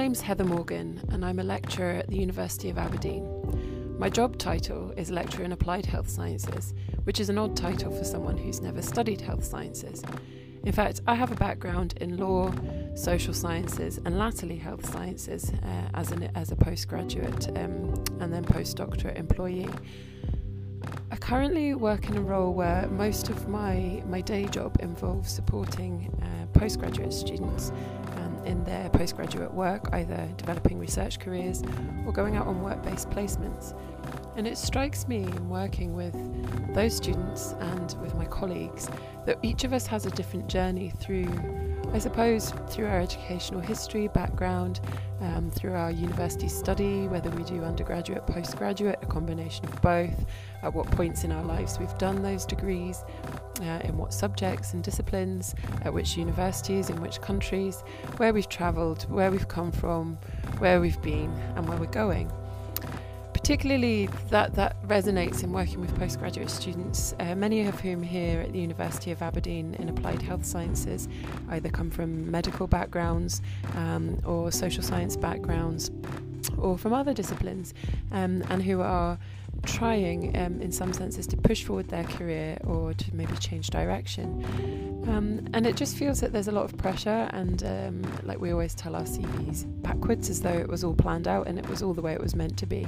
My name's Heather Morgan, and I'm a lecturer at the University of Aberdeen. My job title is Lecturer in Applied Health Sciences, which is an odd title for someone who's never studied health sciences. In fact, I have a background in law, social sciences, and latterly health sciences uh, as, an, as a postgraduate um, and then postdoctorate employee. I currently work in a role where most of my, my day job involves supporting uh, postgraduate students in their postgraduate work, either developing research careers or going out on work based placements. And it strikes me in working with those students and with my colleagues that each of us has a different journey through, I suppose, through our educational history, background, um, through our university study, whether we do undergraduate, postgraduate, a combination of both, at what points in our lives we've done those degrees, uh, in what subjects and disciplines, at which universities, in which countries, where we've travelled, where we've come from, where we've been, and where we're going. Particularly, that, that resonates in working with postgraduate students, uh, many of whom here at the University of Aberdeen in applied health sciences either come from medical backgrounds um, or social science backgrounds or from other disciplines, um, and who are trying, um, in some senses, to push forward their career or to maybe change direction. Um, and it just feels that there's a lot of pressure, and um, like we always tell our CVs backwards as though it was all planned out and it was all the way it was meant to be.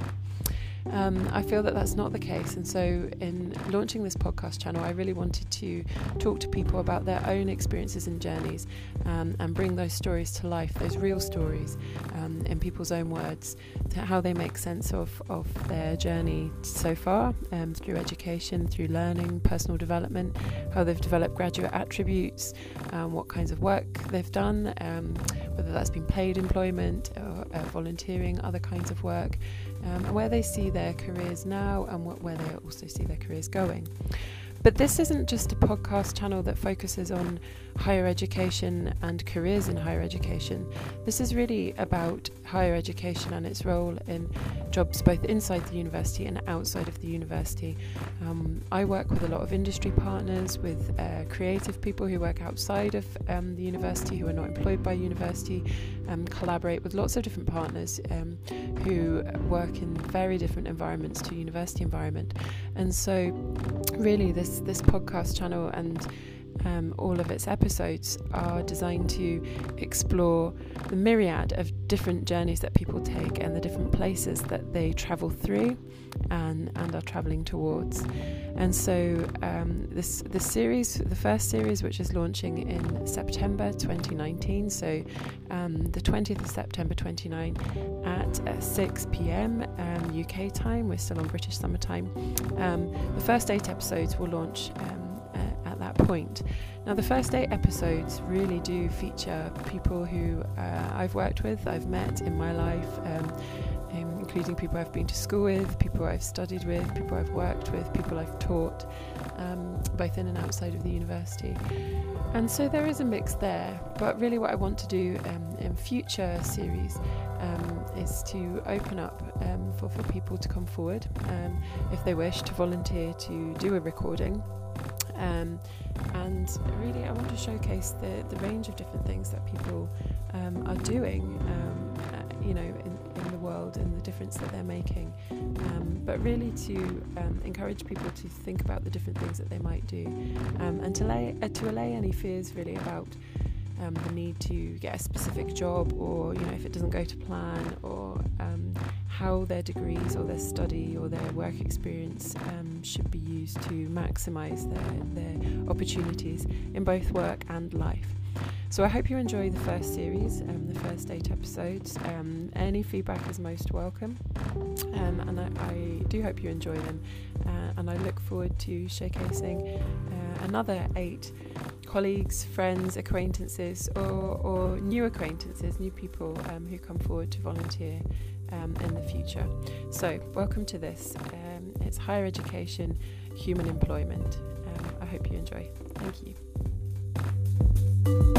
Um, I feel that that's not the case, and so in launching this podcast channel, I really wanted to talk to people about their own experiences and journeys um, and bring those stories to life, those real stories um, in people's own words, how they make sense of, of their journey so far um, through education, through learning, personal development, how they've developed graduate attributes, um, what kinds of work they've done, um, whether that's been paid employment or uh, volunteering, other kinds of work and where they see their careers now and what, where they also see their careers going. But this isn't just a podcast channel that focuses on higher education and careers in higher education. This is really about higher education and its role in jobs both inside the university and outside of the university. Um, I work with a lot of industry partners, with uh, creative people who work outside of um, the university who are not employed by university, um, collaborate with lots of different partners um, who work in very different environments to university environment. And so, really, this this podcast channel and um, all of its episodes are designed to explore the myriad of different journeys that people take and the different places that they travel through and, and are traveling towards. And so, um, this the series, the first series, which is launching in September 2019, so um, the 20th of September 29 at uh, 6 p.m. Um, UK time. We're still on British summer time. Um, the first eight episodes will launch um, that point. Now, the first eight episodes really do feature people who uh, I've worked with, I've met in my life, um, including people I've been to school with, people I've studied with, people I've worked with, people I've taught, um, both in and outside of the university. And so there is a mix there, but really, what I want to do um, in future series um, is to open up um, for, for people to come forward um, if they wish to volunteer to do a recording um, and really, I want to showcase the, the range of different things that people um, are doing, um, uh, you know, in, in the world and the difference that they're making. Um, but really to um, encourage people to think about the different things that they might do and to, lay, uh, to allay any fears really about um, the need to get a specific job or you know if it doesn't go to plan or um, how their degrees or their study or their work experience um, should be used to maximize their, their opportunities in both work and life. So I hope you enjoy the first series, um, the first eight episodes. Um, any feedback is most welcome, um, and I, I, do hope you enjoy them. Uh, and I look forward to showcasing uh, another eight colleagues, friends, acquaintances, or, or new acquaintances, new people um, who come forward to volunteer um, in the future. So, welcome to this. Um, it's higher education, human employment. I hope you enjoy. Thank you. Bye.